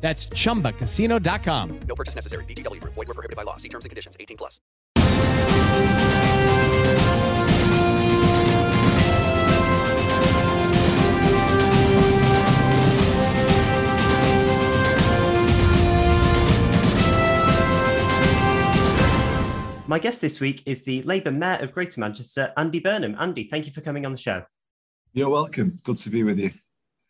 That's chumbacasino.com. No purchase necessary. VGW Group. Void were prohibited by law. See terms and conditions. 18 plus. My guest this week is the Labour Mayor of Greater Manchester, Andy Burnham. Andy, thank you for coming on the show. You're welcome. Good to be with you.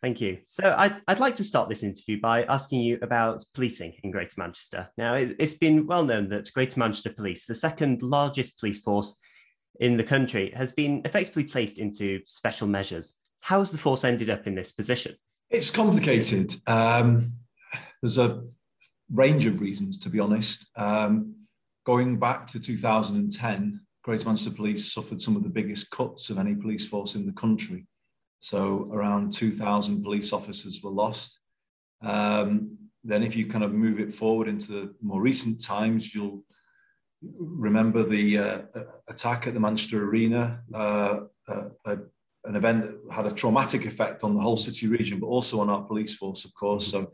Thank you. So, I'd, I'd like to start this interview by asking you about policing in Greater Manchester. Now, it's, it's been well known that Greater Manchester Police, the second largest police force in the country, has been effectively placed into special measures. How has the force ended up in this position? It's complicated. Um, there's a range of reasons, to be honest. Um, going back to 2010, Greater Manchester Police suffered some of the biggest cuts of any police force in the country. So around 2,000 police officers were lost. Um, then, if you kind of move it forward into the more recent times, you'll remember the uh, attack at the Manchester Arena, uh, uh, an event that had a traumatic effect on the whole city region, but also on our police force, of course. So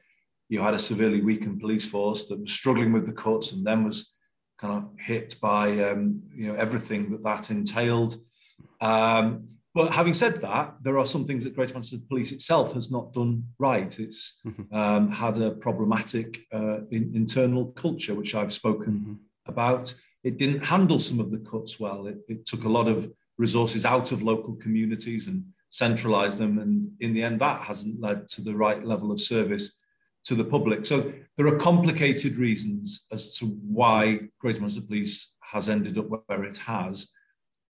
you had a severely weakened police force that was struggling with the cuts and then was kind of hit by um, you know everything that that entailed. Um, but having said that, there are some things that Greater Manchester Police itself has not done right. It's mm-hmm. um, had a problematic uh, in, internal culture, which I've spoken mm-hmm. about. It didn't handle some of the cuts well. It, it took a lot of resources out of local communities and centralised them, and in the end, that hasn't led to the right level of service to the public. So there are complicated reasons as to why Greater Manchester Police has ended up where it has,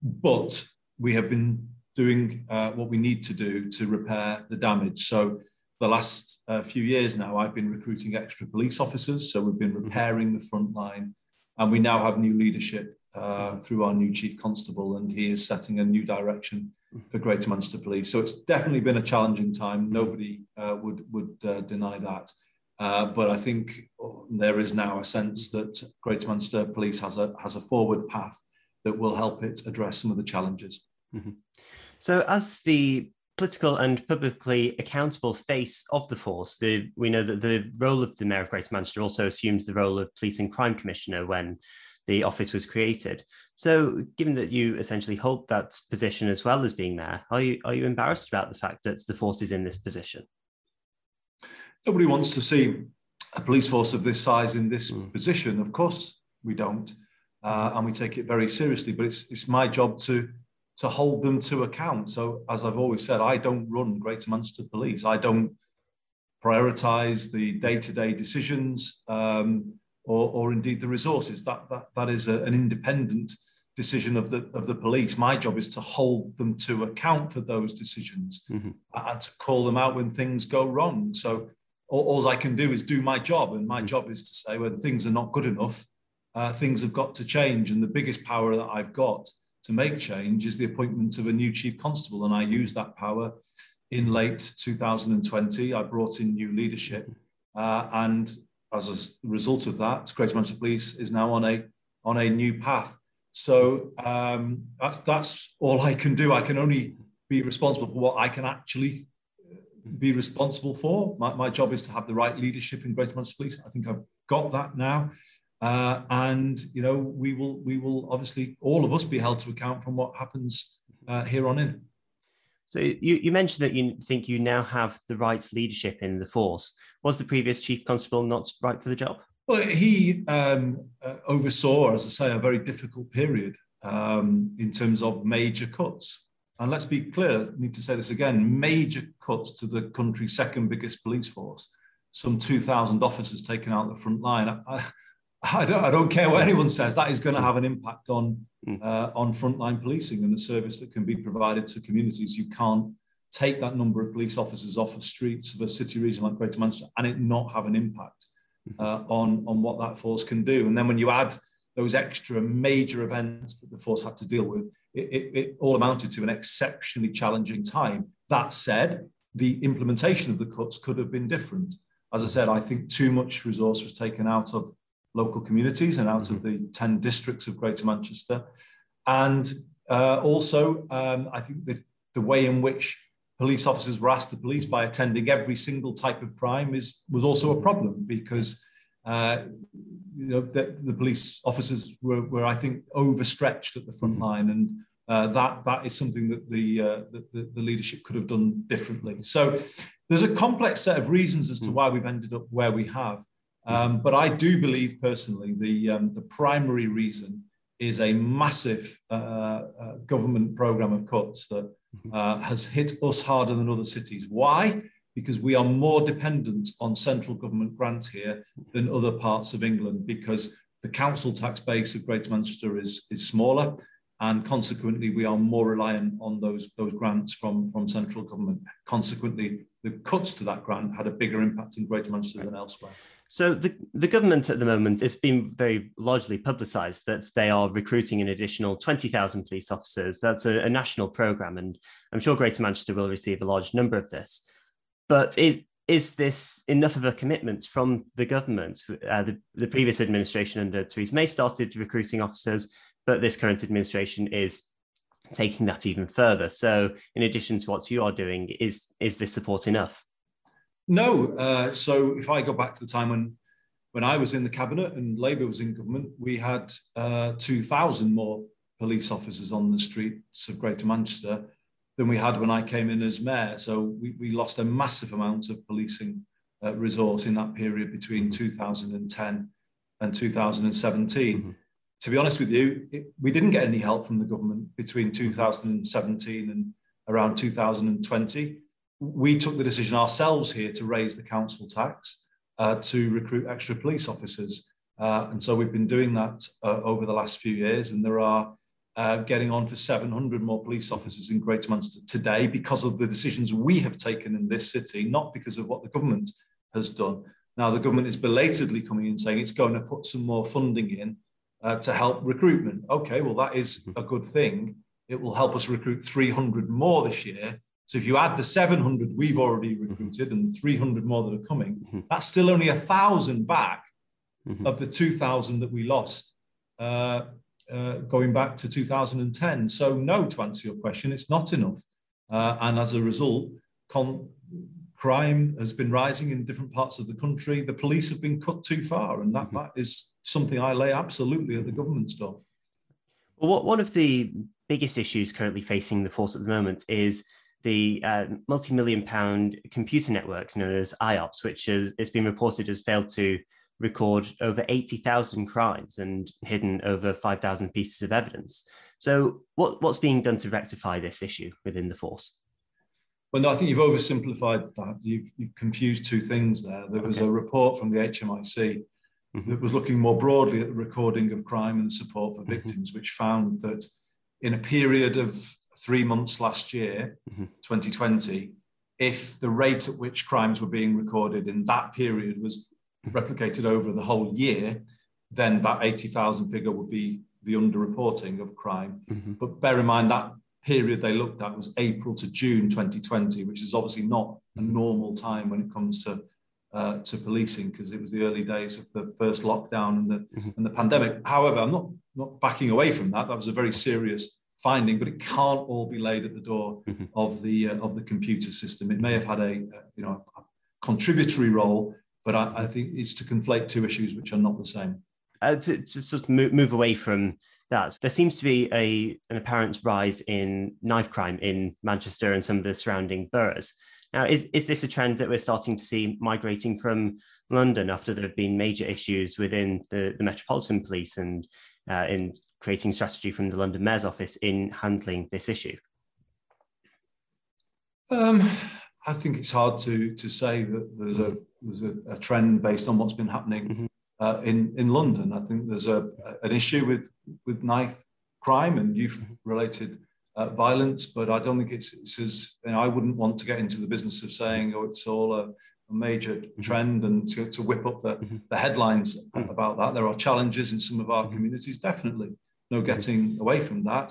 but we have been doing uh, what we need to do to repair the damage. So the last uh, few years now, I've been recruiting extra police officers. So we've been mm-hmm. repairing the front line, and we now have new leadership uh, through our new chief constable, and he is setting a new direction for Greater Manchester Police. So it's definitely been a challenging time. Nobody uh, would would uh, deny that. Uh, but I think there is now a sense that Greater Manchester Police has a has a forward path that will help it address some of the challenges. Mm-hmm. So, as the political and publicly accountable face of the force, the, we know that the role of the Mayor of Greater Manchester also assumed the role of Police and Crime Commissioner when the office was created. So, given that you essentially hold that position as well as being mayor, are you are you embarrassed about the fact that the force is in this position? nobody wants to see a police force of this size in this mm. position. Of course, we don't, uh, and we take it very seriously. But it's it's my job to to hold them to account. So, as I've always said, I don't run Greater Manchester Police. I don't prioritise the day-to-day decisions um, or, or indeed the resources. That that that is a, an independent decision of the of the police. My job is to hold them to account for those decisions mm-hmm. and to call them out when things go wrong. So all, all, I can do is do my job. And my mm. job is to say when things are not good enough, uh, things have got to change. And the biggest power that I've got to make change is the appointment of a new chief constable. And I use that power in late 2020. I brought in new leadership. Uh, and as a result of that, Greater Manchester Police is now on a, on a new path. So um, that's, that's all I can do. I can only be responsible for what I can actually be responsible for. My, my job is to have the right leadership in Greater Manchester Police. I think I've got that now. Uh, and you know we will we will obviously all of us be held to account from what happens uh, here on in. So you, you mentioned that you think you now have the right leadership in the force. Was the previous chief constable not right for the job? Well, he um, uh, oversaw, as I say, a very difficult period um, in terms of major cuts. And let's be clear, I need to say this again major cuts to the country's second biggest police force, some 2,000 officers taken out the front line. I, I, don't, I don't care what anyone says, that is going to have an impact on, hmm. uh, on frontline policing and the service that can be provided to communities. You can't take that number of police officers off the streets of a city region like Greater Manchester and it not have an impact hmm. uh, on, on what that force can do. And then when you add those extra major events that the force had to deal with, it, it, it, all amounted to an exceptionally challenging time. That said, the implementation of the cuts could have been different. As I said, I think too much resource was taken out of local communities and out of the 10 districts of Greater Manchester. And uh, also, um, I think that the way in which police officers were asked to police by attending every single type of crime is was also a problem because uh, you know, the, the, police officers were, were, I think, overstretched at the front mm-hmm. line, and uh, that that is something that the, uh, the, the leadership could have done differently. So there's a complex set of reasons as to mm-hmm. why we've ended up where we have, um, but I do believe personally the um, the primary reason is a massive uh, uh, government program of cuts that mm-hmm. uh, has hit us harder than other cities. Why? because we are more dependent on central government grants here than other parts of England because the council tax base of Greater Manchester is, is smaller and consequently we are more reliant on those, those grants from, from central government. Consequently, the cuts to that grant had a bigger impact in Greater Manchester than elsewhere. So the, the government at the moment, it's been very largely publicised that they are recruiting an additional 20,000 police officers. That's a, a national programme and I'm sure Greater Manchester will receive a large number of this. But is, is this enough of a commitment from the government? Uh, the, the previous administration under Theresa May started recruiting officers, but this current administration is taking that even further. So, in addition to what you are doing, is is this support enough? No. Uh, so, if I go back to the time when when I was in the cabinet and Labour was in government, we had uh, two thousand more police officers on the streets of Greater Manchester than we had when I came in as mayor. So we, we lost a massive amount of policing uh, resource in that period between 2010 and 2017. Mm-hmm. To be honest with you, it, we didn't get any help from the government between 2017 and around 2020. We took the decision ourselves here to raise the council tax uh, to recruit extra police officers. Uh, and so we've been doing that uh, over the last few years, and there are uh, getting on for 700 more police officers in Greater Manchester today because of the decisions we have taken in this city, not because of what the government has done. Now, the government is belatedly coming in saying it's going to put some more funding in uh, to help recruitment. Okay, well, that is a good thing. It will help us recruit 300 more this year. So if you add the 700 we've already recruited and the 300 more that are coming, mm-hmm. that's still only a thousand back mm-hmm. of the 2,000 that we lost. Uh, uh, going back to 2010. So, no, to answer your question, it's not enough. Uh, and as a result, con- crime has been rising in different parts of the country. The police have been cut too far, and that, mm-hmm. that is something I lay absolutely at the government's door. Well, what, one of the biggest issues currently facing the force at the moment is the uh, multi-million pound computer network known as IOPS, which has, it's been reported has failed to record over 80,000 crimes and hidden over 5,000 pieces of evidence. So, what, what's being done to rectify this issue within the force? Well, no, I think you've oversimplified that. You've, you've confused two things there. There was okay. a report from the HMIC mm-hmm. that was looking more broadly at the recording of crime and support for mm-hmm. victims, which found that in a period of three months last year, mm-hmm. 2020, if the rate at which crimes were being recorded in that period was replicated over the whole year, then that 80,000 figure would be the underreporting of crime. Mm-hmm. But bear in mind that period they looked at was April to June 2020, which is obviously not a mm-hmm. normal time when it comes to uh, to policing because it was the early days of the first lockdown and the mm-hmm. and the pandemic. However, I'm not not backing away from that. That was a very serious finding, but it can't all be laid at the door mm-hmm. of the uh, of the computer system. It may have had a, a you know a contributory role, but I, I, think it's to conflate two issues which are not the same. Uh, to, to sort of move, move away from that, there seems to be a an apparent rise in knife crime in Manchester and some of the surrounding boroughs. Now, is, is this a trend that we're starting to see migrating from London after there have been major issues within the, the Metropolitan Police and uh, in creating strategy from the London Mayor's office in handling this issue? Um, I think it's hard to to say that there's a there's a, a trend based on what's been happening mm-hmm. uh, in in London. I think there's a an issue with with knife crime and youth mm-hmm. related uh, violence, but I don't think it's, it's as you know, I wouldn't want to get into the business of saying, oh, it's all a, a major mm-hmm. trend and to, to whip up the, mm-hmm. the headlines about that. There are challenges in some of our communities, definitely, no mm-hmm. getting away from that.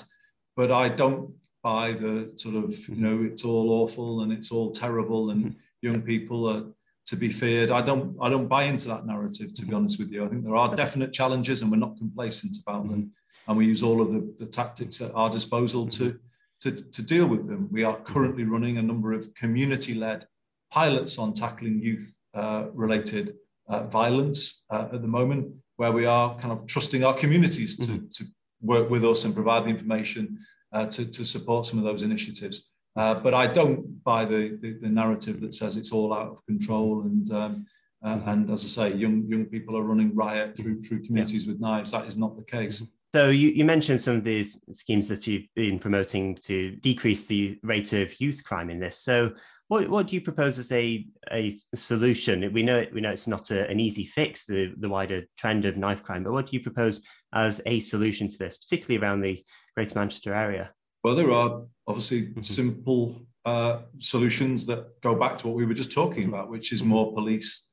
But I don't buy the sort of, you know, it's all awful and it's all terrible and young people are to be feared. I don't I don't buy into that narrative, to be honest with you. I think there are definite challenges and we're not complacent about them and we use all of the, the tactics at our disposal to, to, to deal with them. We are currently running a number of community-led pilots on tackling youth-related uh, uh, violence uh, at the moment, where we are kind of trusting our communities to, mm-hmm. to work with us and provide the information uh, to, to support some of those initiatives. Uh, but I don't buy the, the, the, narrative that says it's all out of control and um, uh, mm-hmm. and as I say, young young people are running riot through through communities yeah. with knives. That is not the case. Mm-hmm. So you, you, mentioned some of these schemes that you've been promoting to decrease the rate of youth crime in this. So what, what do you propose as a, a solution? We know we know it's not a, an easy fix, the, the wider trend of knife crime, but what do you propose as a solution to this, particularly around the Greater Manchester area? Well, there are obviously mm-hmm. simple uh, solutions that go back to what we were just talking about, which is more police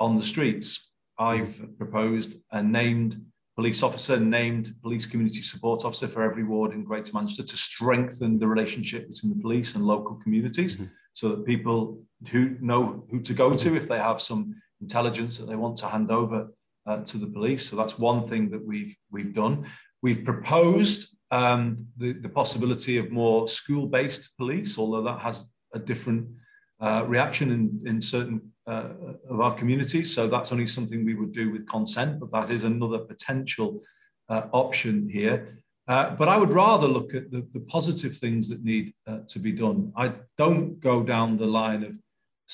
on the streets. I've proposed a named police officer named police community support officer for every ward in Greater Manchester to strengthen the relationship between the police and local communities mm-hmm. so that people who know who to go to if they have some intelligence that they want to hand over uh, to the police. So that's one thing that we've we've done. We've proposed um, the, the possibility of more school-based police, although that has a different uh, reaction in, in certain uh, of our communities. So that's only something we would do with consent, but that is another potential uh, option here. Uh, but I would rather look at the, the positive things that need uh, to be done. I don't go down the line of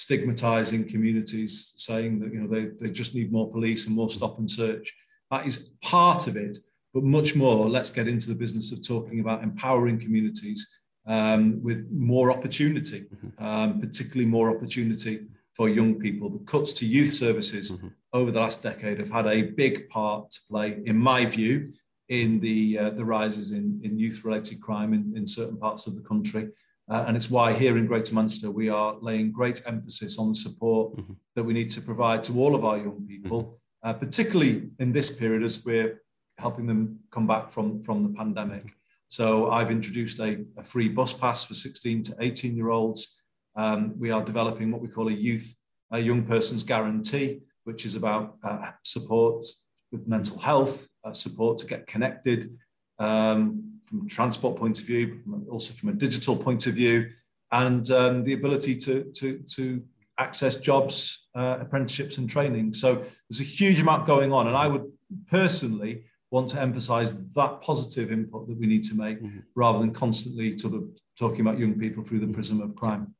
stigmatizing communities, saying that you know they, they just need more police and more stop and search. That is part of it, but much more. Let's get into the business of talking about empowering communities um, with more opportunity, mm-hmm. um, particularly more opportunity for young people. The cuts to youth services mm-hmm. over the last decade have had a big part to play, in my view, in the uh, the rises in, in youth-related crime in, in certain parts of the country. Uh, and it's why here in Greater Manchester we are laying great emphasis on the support mm-hmm. that we need to provide to all of our young people, mm-hmm. uh, particularly in this period as we're helping them come back from, from the pandemic. So I've introduced a, a free bus pass for 16 to 18 year olds um, we are developing what we call a youth, a young person's guarantee, which is about uh, support with mental health, uh, support to get connected um, from a transport point of view, also from a digital point of view, and um, the ability to, to, to access jobs, uh, apprenticeships, and training. So there's a huge amount going on, and I would personally want to emphasize that positive input that we need to make mm-hmm. rather than constantly sort of talking about young people through the prism of crime.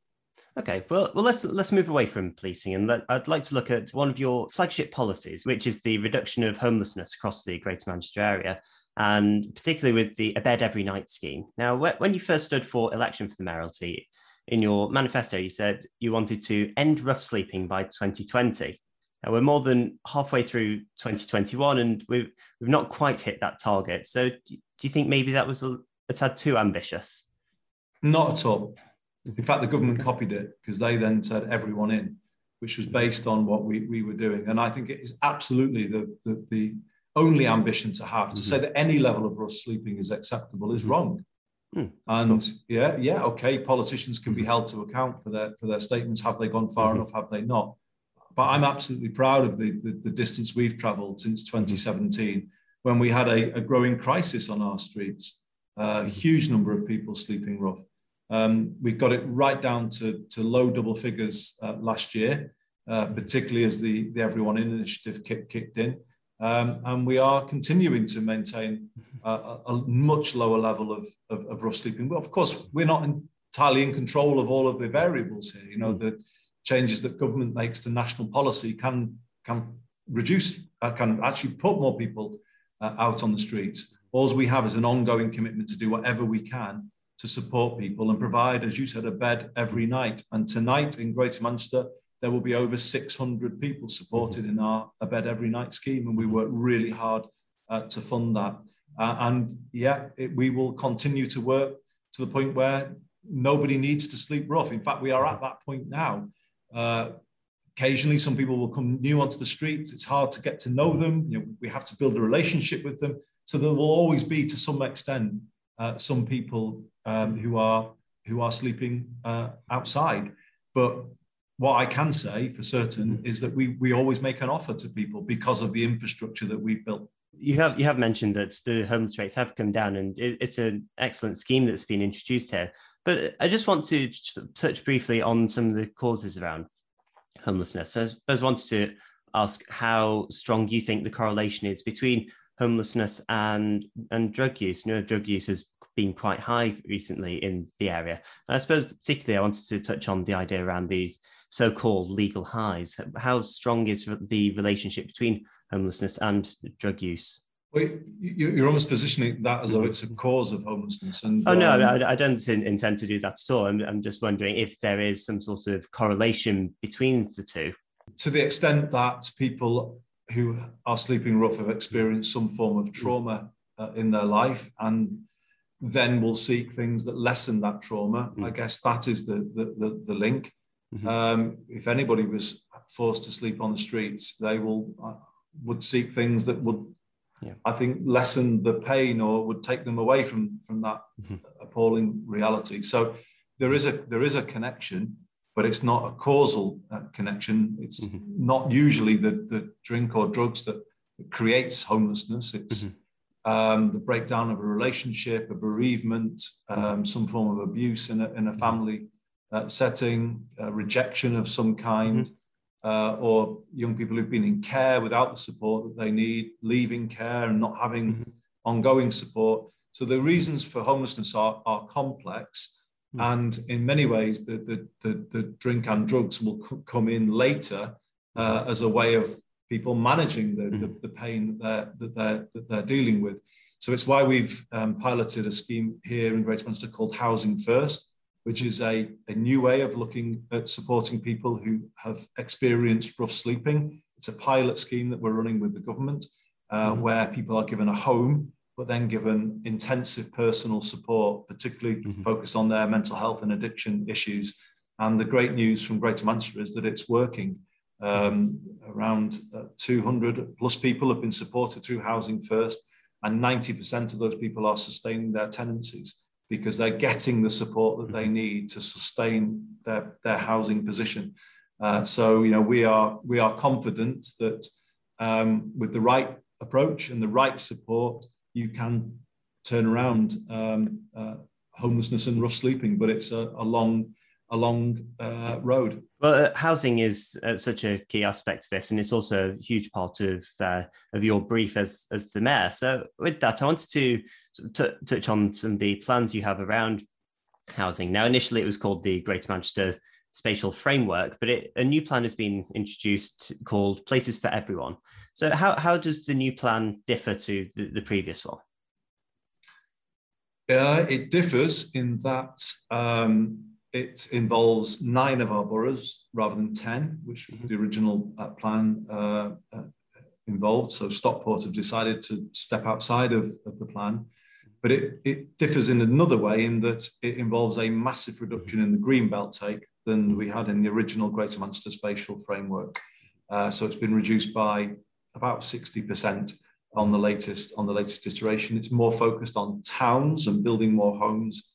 Okay, well, well, let's let's move away from policing, and let, I'd like to look at one of your flagship policies, which is the reduction of homelessness across the Greater Manchester area, and particularly with the A Bed Every Night scheme. Now, when you first stood for election for the mayoralty, in your manifesto, you said you wanted to end rough sleeping by 2020. Now, we're more than halfway through 2021, and we've we've not quite hit that target. So, do you think maybe that was a, a tad too ambitious? Not at all. In fact, the government copied it because they then said everyone in, which was based on what we, we were doing. And I think it is absolutely the, the, the only ambition to have. Mm-hmm. To say that any level of rough sleeping is acceptable is mm-hmm. wrong. Mm, and yeah, yeah, okay, politicians can be mm-hmm. held to account for their for their statements. Have they gone far mm-hmm. enough? Have they not? But I'm absolutely proud of the, the, the distance we've travelled since mm-hmm. 2017, when we had a, a growing crisis on our streets, a uh, huge number of people sleeping rough. Um, we got it right down to, to low double figures uh, last year, uh, particularly as the, the Everyone In initiative kick, kicked in. Um, and we are continuing to maintain uh, a, a, much lower level of, of, of, rough sleeping. But of course, we're not entirely in control of all of the variables here. You know, the changes that government makes to national policy can can reduce, uh, can actually put more people uh, out on the streets. All we have is an ongoing commitment to do whatever we can to support people and provide, as you said, a bed every night. And tonight in Greater Manchester, there will be over 600 people supported in our a bed every night scheme, and we work really hard uh, to fund that. Uh, and yeah, it, we will continue to work to the point where nobody needs to sleep rough. In fact, we are at that point now. Uh, occasionally, some people will come new onto the streets. It's hard to get to know them. You know, we have to build a relationship with them. So there will always be, to some extent, uh, some people um, who are who are sleeping uh, outside. But what I can say for certain mm-hmm. is that we we always make an offer to people because of the infrastructure that we've built you have you have mentioned that the homeless rates have come down, and it, it's an excellent scheme that's been introduced here. But I just want to touch briefly on some of the causes around homelessness. So I wanted to ask how strong you think the correlation is between homelessness and and drug use. You know, drug use has been quite high recently in the area. And I suppose particularly I wanted to touch on the idea around these so-called legal highs. How strong is the relationship between homelessness and drug use. Well, you're almost positioning that as though it's a cause of homelessness. And oh no, um, I, don't intend to do that at all. I'm, I'm just wondering if there is some sort of correlation between the two. To the extent that people who are sleeping rough have experienced some form of trauma uh, in their life, and then will seek things that lessen that trauma. Mm. I guess that is the the, the, the link. Mm-hmm. Um, if anybody was forced to sleep on the streets, they will. Uh, would seek things that would, yeah. I think, lessen the pain or would take them away from from that mm-hmm. appalling reality. So there is a there is a connection, but it's not a causal uh, connection. It's mm-hmm. not usually the the drink or drugs that creates homelessness. It's mm-hmm. um, the breakdown of a relationship, a bereavement, um, some form of abuse in a, in a family uh, setting, rejection of some kind, mm-hmm uh, or young people who've been in care without the support that they need, leaving care and not having mm-hmm. ongoing support. So the reasons for homelessness are, are complex. Mm-hmm. And in many ways, the, the, the, the drink and drugs will c- come in later uh, as a way of people managing the, mm-hmm. the, the, pain that they're, that, they're, that they're dealing with. So it's why we've um, piloted a scheme here in Greater Manchester called Housing First, which is a, a new way of looking at supporting people who have experienced rough sleeping. It's a pilot scheme that we're running with the government uh, mm-hmm. where people are given a home, but then given intensive personal support, particularly mm-hmm. focused on their mental health and addiction issues. And the great news from Greater Manchester is that it's working. Um, around uh, 200 plus people have been supported through Housing First, and 90% of those people are sustaining their tenancies because they're getting the support that they mm-hmm. need to sustain their, their housing position. Uh, so, you know, we are we are confident that um, with the right approach and the right support, you can turn around um, uh, homelessness and rough sleeping. But it's a, a long a long uh, road. Well, uh, housing is uh, such a key aspect to this, and it's also a huge part of uh, of your brief as as the mayor. So, with that, I wanted to t- touch on some of the plans you have around housing. Now, initially, it was called the Greater Manchester Spatial Framework, but it, a new plan has been introduced called Places for Everyone. So, how how does the new plan differ to the, the previous one? Uh, it differs in that um, it involves nine of our boroughs rather than 10, which mm-hmm. the original uh, plan uh, uh, involved. So Stockport have decided to step outside of, of the plan. But it, it differs in another way in that it involves a massive reduction in the green belt take than we had in the original Greater Manchester Spatial Framework. Uh, so it's been reduced by about 60% on the latest on the latest iteration. It's more focused on towns and building more homes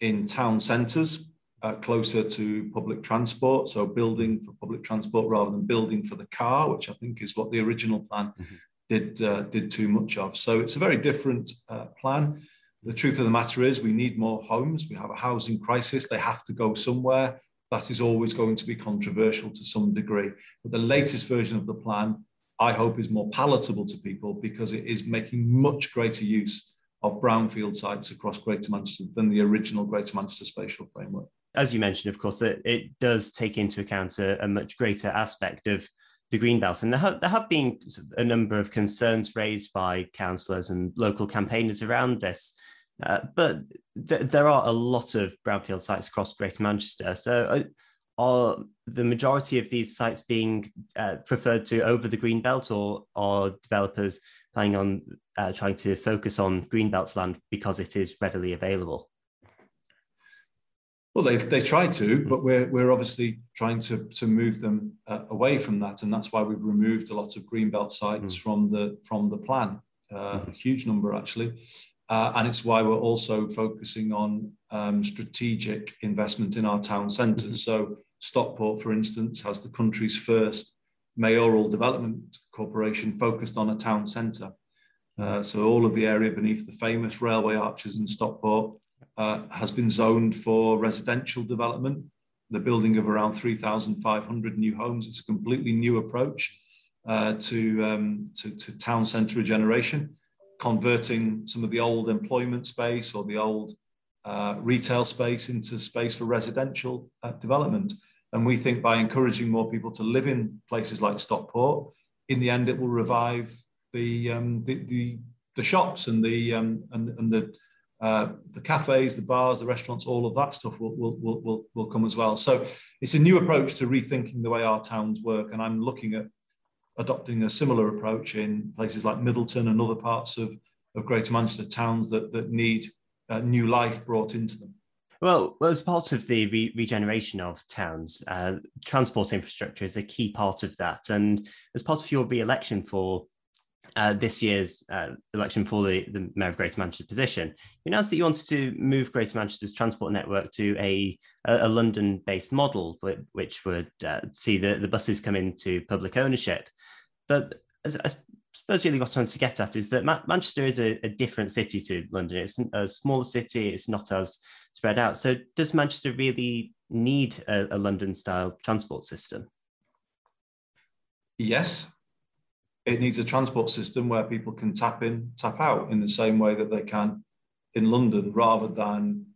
in town centres uh, closer to public transport, so building for public transport rather than building for the car, which I think is what the original plan mm-hmm. did uh, did too much of. So it's a very different uh, plan. The truth of the matter is, we need more homes. We have a housing crisis. They have to go somewhere. That is always going to be controversial to some degree. But the latest version of the plan, I hope, is more palatable to people because it is making much greater use of brownfield sites across Greater Manchester than the original Greater Manchester Spatial Framework. As you mentioned, of course, that it does take into account a, a much greater aspect of the green belt, and there have, there have been a number of concerns raised by councillors and local campaigners around this. Uh, but th- there are a lot of brownfield sites across Greater Manchester. So, uh, are the majority of these sites being uh, preferred to over the green belt, or are developers planning on uh, trying to focus on greenbelt land because it is readily available? Well, they, they try to, but we're, we're obviously trying to, to move them uh, away from that. And that's why we've removed a lot of greenbelt sites mm. from, the, from the plan, uh, mm. a huge number actually. Uh, and it's why we're also focusing on um, strategic investment in our town centres. Mm-hmm. So Stockport, for instance, has the country's first mayoral development corporation focused on a town centre. Uh, so all of the area beneath the famous railway arches in Stockport uh, has been zoned for residential development, the building of around 3,500 new homes. It's a completely new approach uh, to, um, to, to, town centre regeneration, converting some of the old employment space or the old uh, retail space into space for residential uh, development. And we think by encouraging more people to live in places like Stockport, in the end, it will revive the um, the, the, the shops and the um, and, and the uh, the cafes, the bars, the restaurants, all of that stuff will, will, will, will, come as well. So it's a new approach to rethinking the way our towns work. And I'm looking at adopting a similar approach in places like Middleton and other parts of, of Greater Manchester towns that, that need uh, new life brought into them. Well, as part of the re- regeneration of towns, uh, transport infrastructure is a key part of that. And as part of your re-election for uh, this year's uh, election for the, the Mayor of Greater Manchester position, you announced that you wanted to move Greater Manchester's transport network to a, a, a London-based model, which would uh, see the, the buses come into public ownership. But as, as I suppose really what I want to get at is that Ma- Manchester is a, a, different city to London. It's a smaller city. It's not as spread out. So does Manchester really need a, a London style transport system? Yes. It needs a transport system where people can tap in, tap out in the same way that they can in London, rather than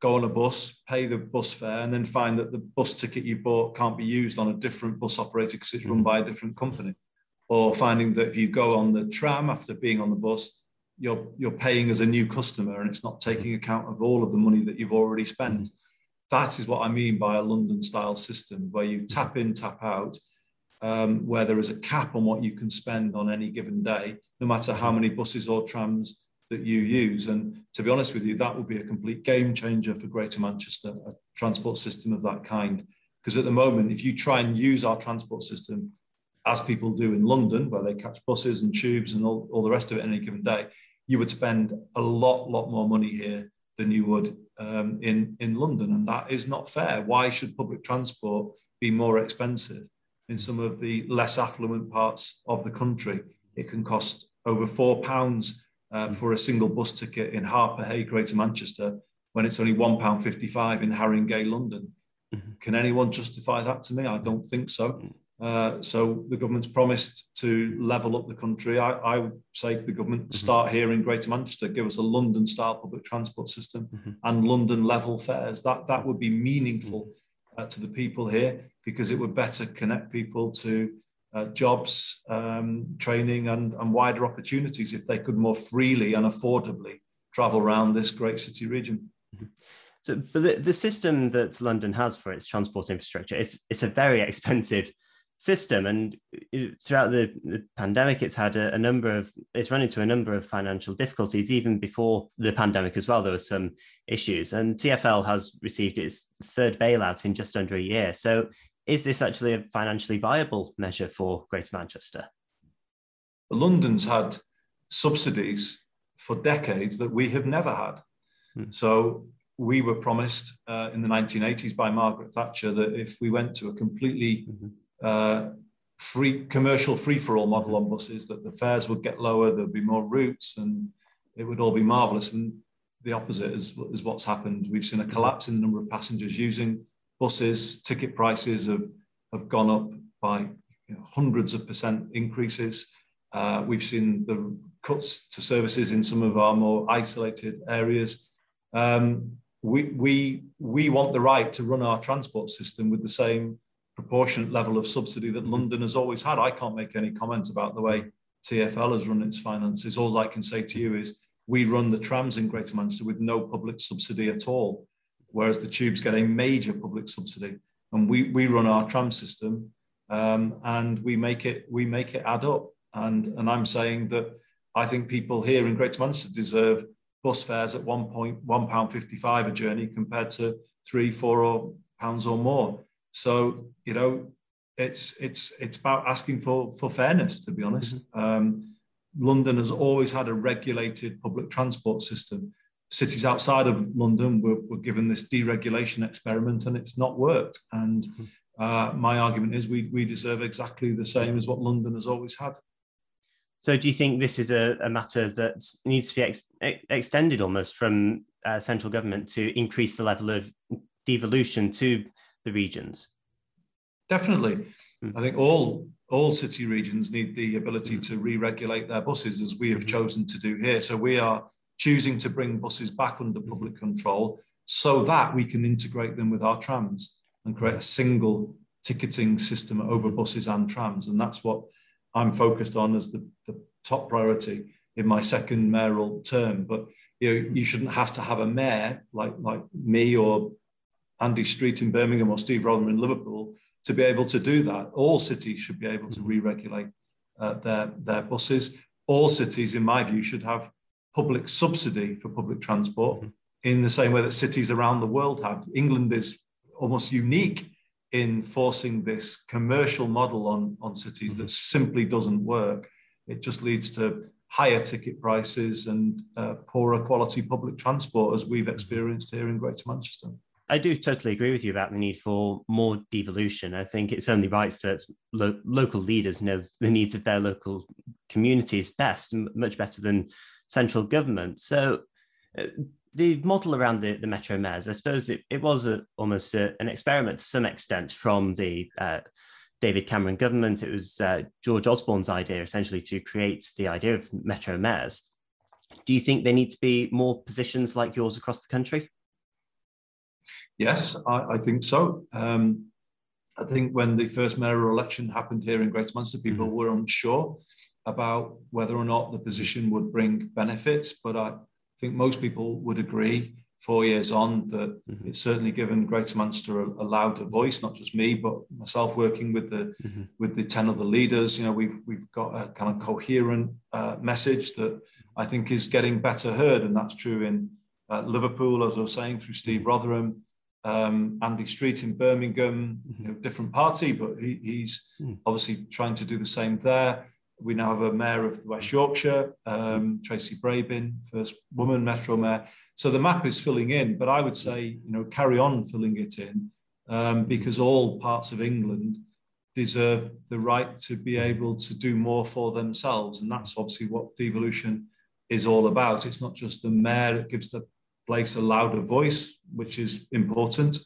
go on a bus, pay the bus fare, and then find that the bus ticket you bought can't be used on a different bus operator because it's run mm. by a different company. Or finding that if you go on the tram after being on the bus, you're you're paying as a new customer and it's not taking account of all of the money that you've already spent. Mm-hmm. That is what I mean by a London style system where you tap in, tap out, um, where there is a cap on what you can spend on any given day, no matter how many buses or trams that you use. And to be honest with you, that would be a complete game changer for Greater Manchester, a transport system of that kind. Because at the moment, if you try and use our transport system as people do in London, where they catch buses and tubes and all, all the rest of it any given day, you would spend a lot, lot more money here than you would um, in, in London. And that is not fair. Why should public transport be more expensive in some of the less affluent parts of the country? It can cost over four pounds uh, for a single bus ticket in Harpurhey, Greater Manchester, when it's only £1.55 in Haringey, London. Mm-hmm. Can anyone justify that to me? I don't think so. Uh, so the government's promised to level up the country. I, I would say to the government, mm-hmm. start here in Greater Manchester, give us a London-style public transport system mm-hmm. and London level fares. That that would be meaningful mm-hmm. Uh, to the people here because it would better connect people to uh, jobs, um, training, and, and wider opportunities if they could more freely and affordably travel around this great city region. Mm-hmm. So, but the, the system that London has for its transport infrastructure, it's it's a very expensive system. And throughout the, the pandemic, it's had a, a, number of, it's run into a number of financial difficulties. Even before the pandemic as well, there were some issues. And TFL has received its third bailout in just under a year. So is this actually a financially viable measure for Greater Manchester? London's had subsidies for decades that we have never had. Hmm. So we were promised uh, in the 1980s by Margaret Thatcher that if we went to a completely mm-hmm uh, free commercial free for all model on buses that the fares would get lower, there'd be more routes, and it would all be marvelous. And the opposite is, is what's happened. We've seen a collapse in the number of passengers using buses. Ticket prices have have gone up by you know, hundreds of percent increases. Uh, we've seen the cuts to services in some of our more isolated areas. Um, we, we, we want the right to run our transport system with the same proportionate level of subsidy that London has always had. I can't make any comment about the way TFL has run its finances. All I can say to you is we run the trams in Greater Manchester with no public subsidy at all, whereas the tubes get a major public subsidy. And we, we run our tram system um, and we make it we make it add up. And, and I'm saying that I think people here in Greater Manchester deserve bus fares at one point one pound fifty five a journey compared to three, four or pounds or more. So you know, it's it's it's about asking for for fairness. To be honest, mm-hmm. um, London has always had a regulated public transport system. Cities outside of London were, were given this deregulation experiment, and it's not worked. And mm-hmm. uh, my argument is we we deserve exactly the same as what London has always had. So, do you think this is a, a matter that needs to be ex- extended almost from uh, central government to increase the level of devolution to the regions? Definitely. Mm. I think all all city regions need the ability to re-regulate their buses as we have mm-hmm. chosen to do here. So we are choosing to bring buses back under mm-hmm. public control so that we can integrate them with our trams and create a single ticketing system over buses and trams. And that's what I'm focused on as the, the top priority in my second mayoral term. But you know, you shouldn't have to have a mayor like like me or Andy Street in Birmingham or Steve Rotheram in Liverpool to be able to do that. All cities should be able to re-regulate uh, their their buses. All cities, in my view, should have public subsidy for public transport mm-hmm. in the same way that cities around the world have. England is almost unique in forcing this commercial model on, on cities that simply doesn't work. It just leads to higher ticket prices and uh, poorer quality public transport, as we've experienced here in Greater Manchester. I do totally agree with you about the need for more devolution. I think it's only right that lo- local leaders know the needs of their local communities best, much better than central government. So, uh, the model around the, the Metro Mayors, I suppose it, it was a, almost a, an experiment to some extent from the uh, David Cameron government. It was uh, George Osborne's idea, essentially, to create the idea of Metro Mayors. Do you think there need to be more positions like yours across the country? Yes, I, I think so. Um, I think when the first mayoral election happened here in Greater Manchester, people mm-hmm. were unsure about whether or not the position would bring benefits, but I think most people would agree four years on that mm-hmm. it's certainly given Greater Manchester a, a, louder voice, not just me, but myself working with the mm-hmm. with the 10 other leaders. You know, we've we've got a kind of coherent uh, message that I think is getting better heard, and that's true in uh, Liverpool, as I was saying, through Steve. Rotheram, um, Andy Street in Birmingham, you mm-hmm. know, different party, but he, he's mm. obviously trying to do the same there. We now have a mayor of West Yorkshire, um, Tracy Brabin, first woman metro mayor. So the map is filling in, but I would say, you know, carry on filling it in um, because all parts of England deserve the right to be able to do more for themselves. And that's obviously what devolution is all about. It's not just the mayor that gives the place a louder voice, which is important.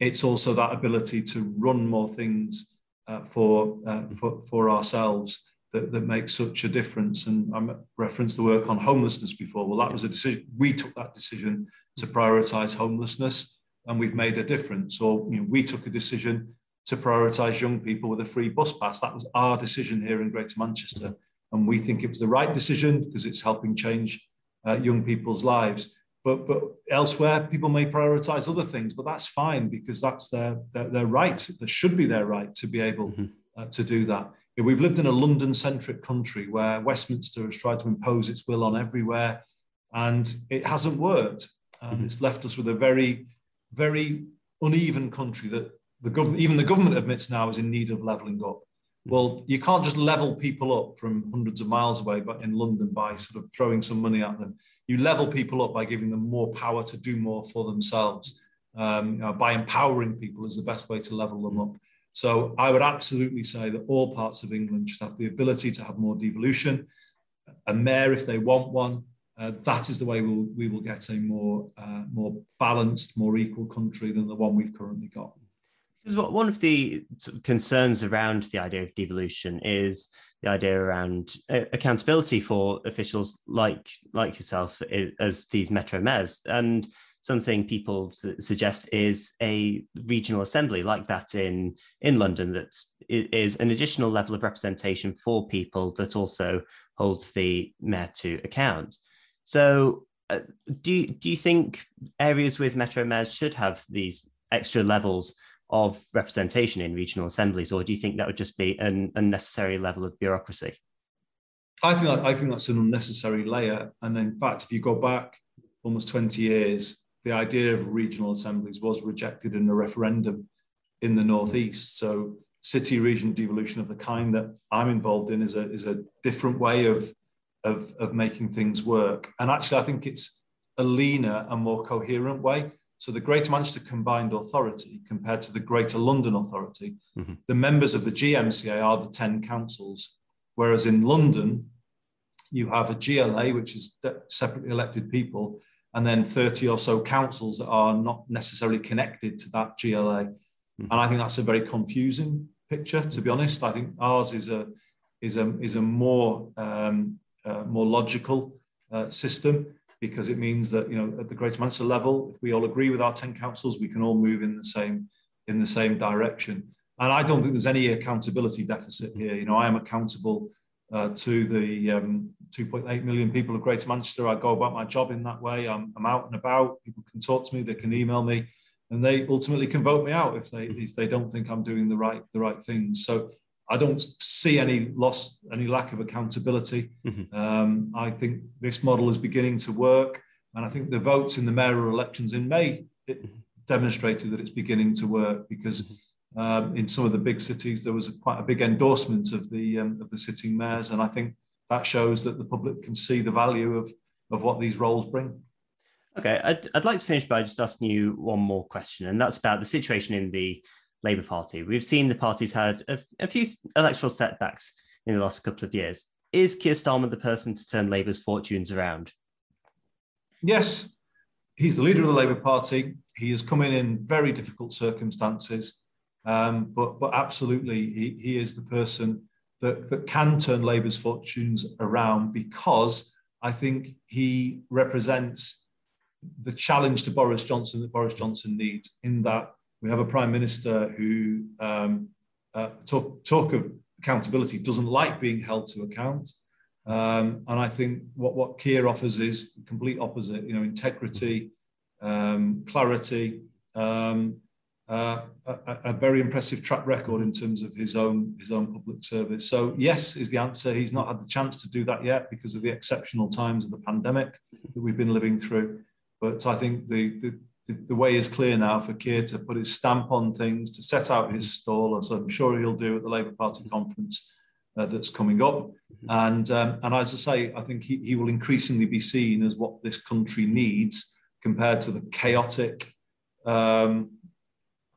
It's also that ability to run more things uh, for, uh, for, for ourselves that, that makes such a difference. And I referenced the work on homelessness before. Well, that was a decision. We took that decision to prioritize homelessness, and we've made a difference. Or you know, we took a decision to prioritize young people with a free bus pass. That was our decision here in Greater Manchester. And we think it was the right decision because it's helping change uh, young people's lives. But, but elsewhere, people may prioritize other things, but that's fine because that's their, their, their right. That should be their right to be able mm-hmm. uh, to do that. We've lived in a London centric country where Westminster has tried to impose its will on everywhere, and it hasn't worked. And mm-hmm. it's left us with a very, very uneven country that the government, even the government admits now, is in need of levelling up. Well, you can't just level people up from hundreds of miles away, but in London by sort of throwing some money at them. You level people up by giving them more power to do more for themselves. Um, you know, by empowering people is the best way to level them up. So I would absolutely say that all parts of England should have the ability to have more devolution. A mayor, if they want one, uh, that is the way we'll, we will get a more, uh, more balanced, more equal country than the one we've currently got. One of the concerns around the idea of devolution is the idea around uh, accountability for officials like like yourself as these metro mayors, and something people suggest is a regional assembly like that in in London that is an additional level of representation for people that also holds the mayor to account. So, uh, do do you think areas with metro mayors should have these extra levels of representation in regional assemblies, or do you think that would just be an unnecessary level of bureaucracy? I think I think that's an unnecessary layer. And in fact, if you go back almost 20 years, the idea of regional assemblies was rejected in a referendum in the northeast. So city region devolution of the kind that I'm involved in is a is a different way of of, of making things work. And actually, I think it's a leaner and more coherent way. So the Greater Manchester Combined Authority compared to the Greater London Authority, mm-hmm. the members of the GMCA are the 10 councils, whereas in London, you have a GLA, which is separately elected people, and then 30 or so councils that are not necessarily connected to that GLA. Mm-hmm. And I think that's a very confusing picture, to be honest. I think ours is a is a is a more um, uh, more logical uh, system because it means that you know at the Greater Manchester level, if we all agree with our ten councils, we can all move in the same in the same direction. And I don't think there's any accountability deficit here. You know, I am accountable uh, to the um, 2.8 million people of Greater Manchester. I go about my job in that way. I'm, I'm, out and about. People can talk to me. They can email me, and they ultimately can vote me out if they if they don't think I'm doing the right the right things. So I don't see any loss, any lack of accountability. Mm-hmm. Um, I think this model is beginning to work, and I think the votes in the mayoral elections in May mm-hmm. demonstrated that it's beginning to work because. Mm-hmm. Um, in some of the big cities, there was a, quite a big endorsement of the um, of the sitting mayors, and I think that shows that the public can see the value of of what these roles bring. Okay, I'd, I'd like to finish by just asking you one more question, and that's about the situation in the Labour Party. We've seen the party's had a, a, few electoral setbacks in the last couple of years. Is Keir Starmer the person to turn Labour's fortunes around? Yes, he's the leader of the Labour Party. He has come in in very difficult circumstances, um, but but absolutely, he, he is the person that, that can turn Labour's fortunes around because I think he represents the challenge to Boris Johnson that Boris Johnson needs in that we have a prime minister who um, uh, talk, talk of accountability doesn't like being held to account. Um, and I think what, what Keir offers is the complete opposite, you know, integrity, um, clarity, um, uh, a, a, very impressive track record in terms of his own his own public service. So yes, is the answer. He's not had the chance to do that yet because of the exceptional times of the pandemic that we've been living through. But I think the, the the, the, way is clear now for Keir to put his stamp on things, to set out his stall, as I'm sure he'll do at the Labour Party conference uh, that's coming up. And, um, and as I say, I think he, he will increasingly be seen as what this country needs compared to the chaotic, um,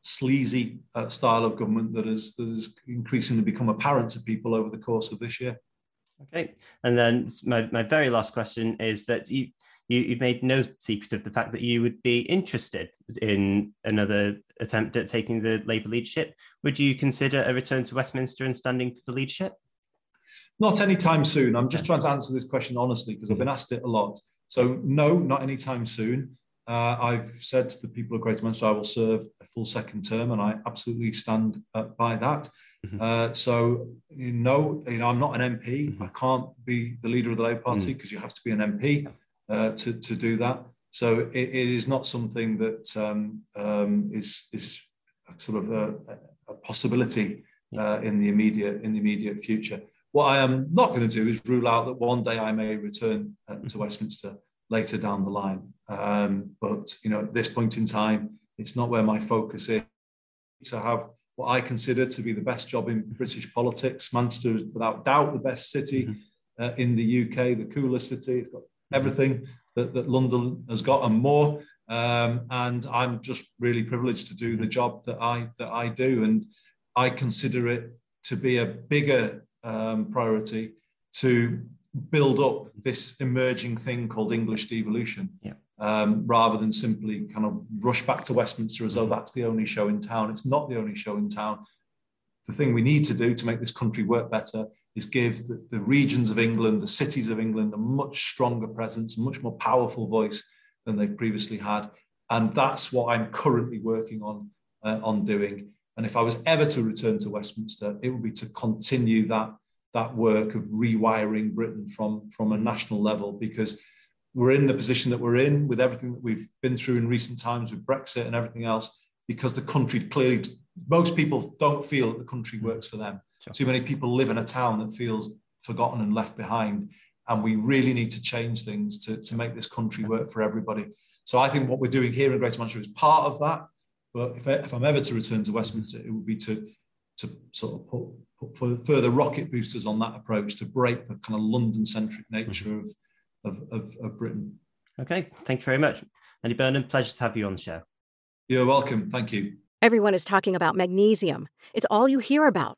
sleazy uh, style of government that has, that has increasingly become apparent to people over the course of this year. Okay. And then my, my very last question is that you, you, have made no secret of the fact that you would be interested in another attempt at taking the Labour leadership. Would you consider a return to Westminster and standing for the leadership? Not anytime soon. I'm just trying to answer this question honestly because I've been asked it a lot. So, no, not anytime soon. Uh, I've said to the people of Greater Manchester I will serve a full second term, and I absolutely stand uh, by that. Mm-hmm. Uh, so, you know, you know, I'm not an MP. Mm-hmm. I can't be the leader of the Labour Party because mm. you have to be an MP uh, to, to do that. So it, it is not something that um, um, is is sort of a, a possibility uh, in the immediate in the immediate future. What I am not going to do is rule out that one day I may return uh, to Westminster later down the line. Um, but you know, at this point in time, it's not where my focus is. To have what I consider to be the best job in British politics, Manchester is without doubt the best city mm-hmm. uh, in the UK, the coolest city. It's got everything that, that London has got and more. Um, and I'm just really privileged to do the job that I that I do, and I consider it to be a bigger um, priority to build up this emerging thing called English devolution. Yeah. um, rather than simply kind of rush back to Westminster as though that's the only show in town. It's not the only show in town. The thing we need to do to make this country work better is give the, the regions of England, the cities of England, a much stronger presence, a much more powerful voice than they've previously had. And that's what I'm currently working on uh, on doing. And if I was ever to return to Westminster, it would be to continue that that work of rewiring Britain from from a national level because we're in the position that we're in with everything that we've been through in recent times with Brexit and everything else, because the country clearly, most people don't feel that the country works for them. Sure. Too many people live in a town that feels forgotten and left behind. And we really need to change things to, to make this country work for everybody. So I think what we're doing here in Greater Manchester is part of that. But if, I, if I'm ever to return to Westminster, it would be to, to sort of put, put further rocket boosters on that approach to break the kind of London centric nature of of, of, of Britain. Okay, thank you very much. Andy Burnham, pleasure to have you on the show. You're welcome. Thank you. Everyone is talking about magnesium. It's all you hear about.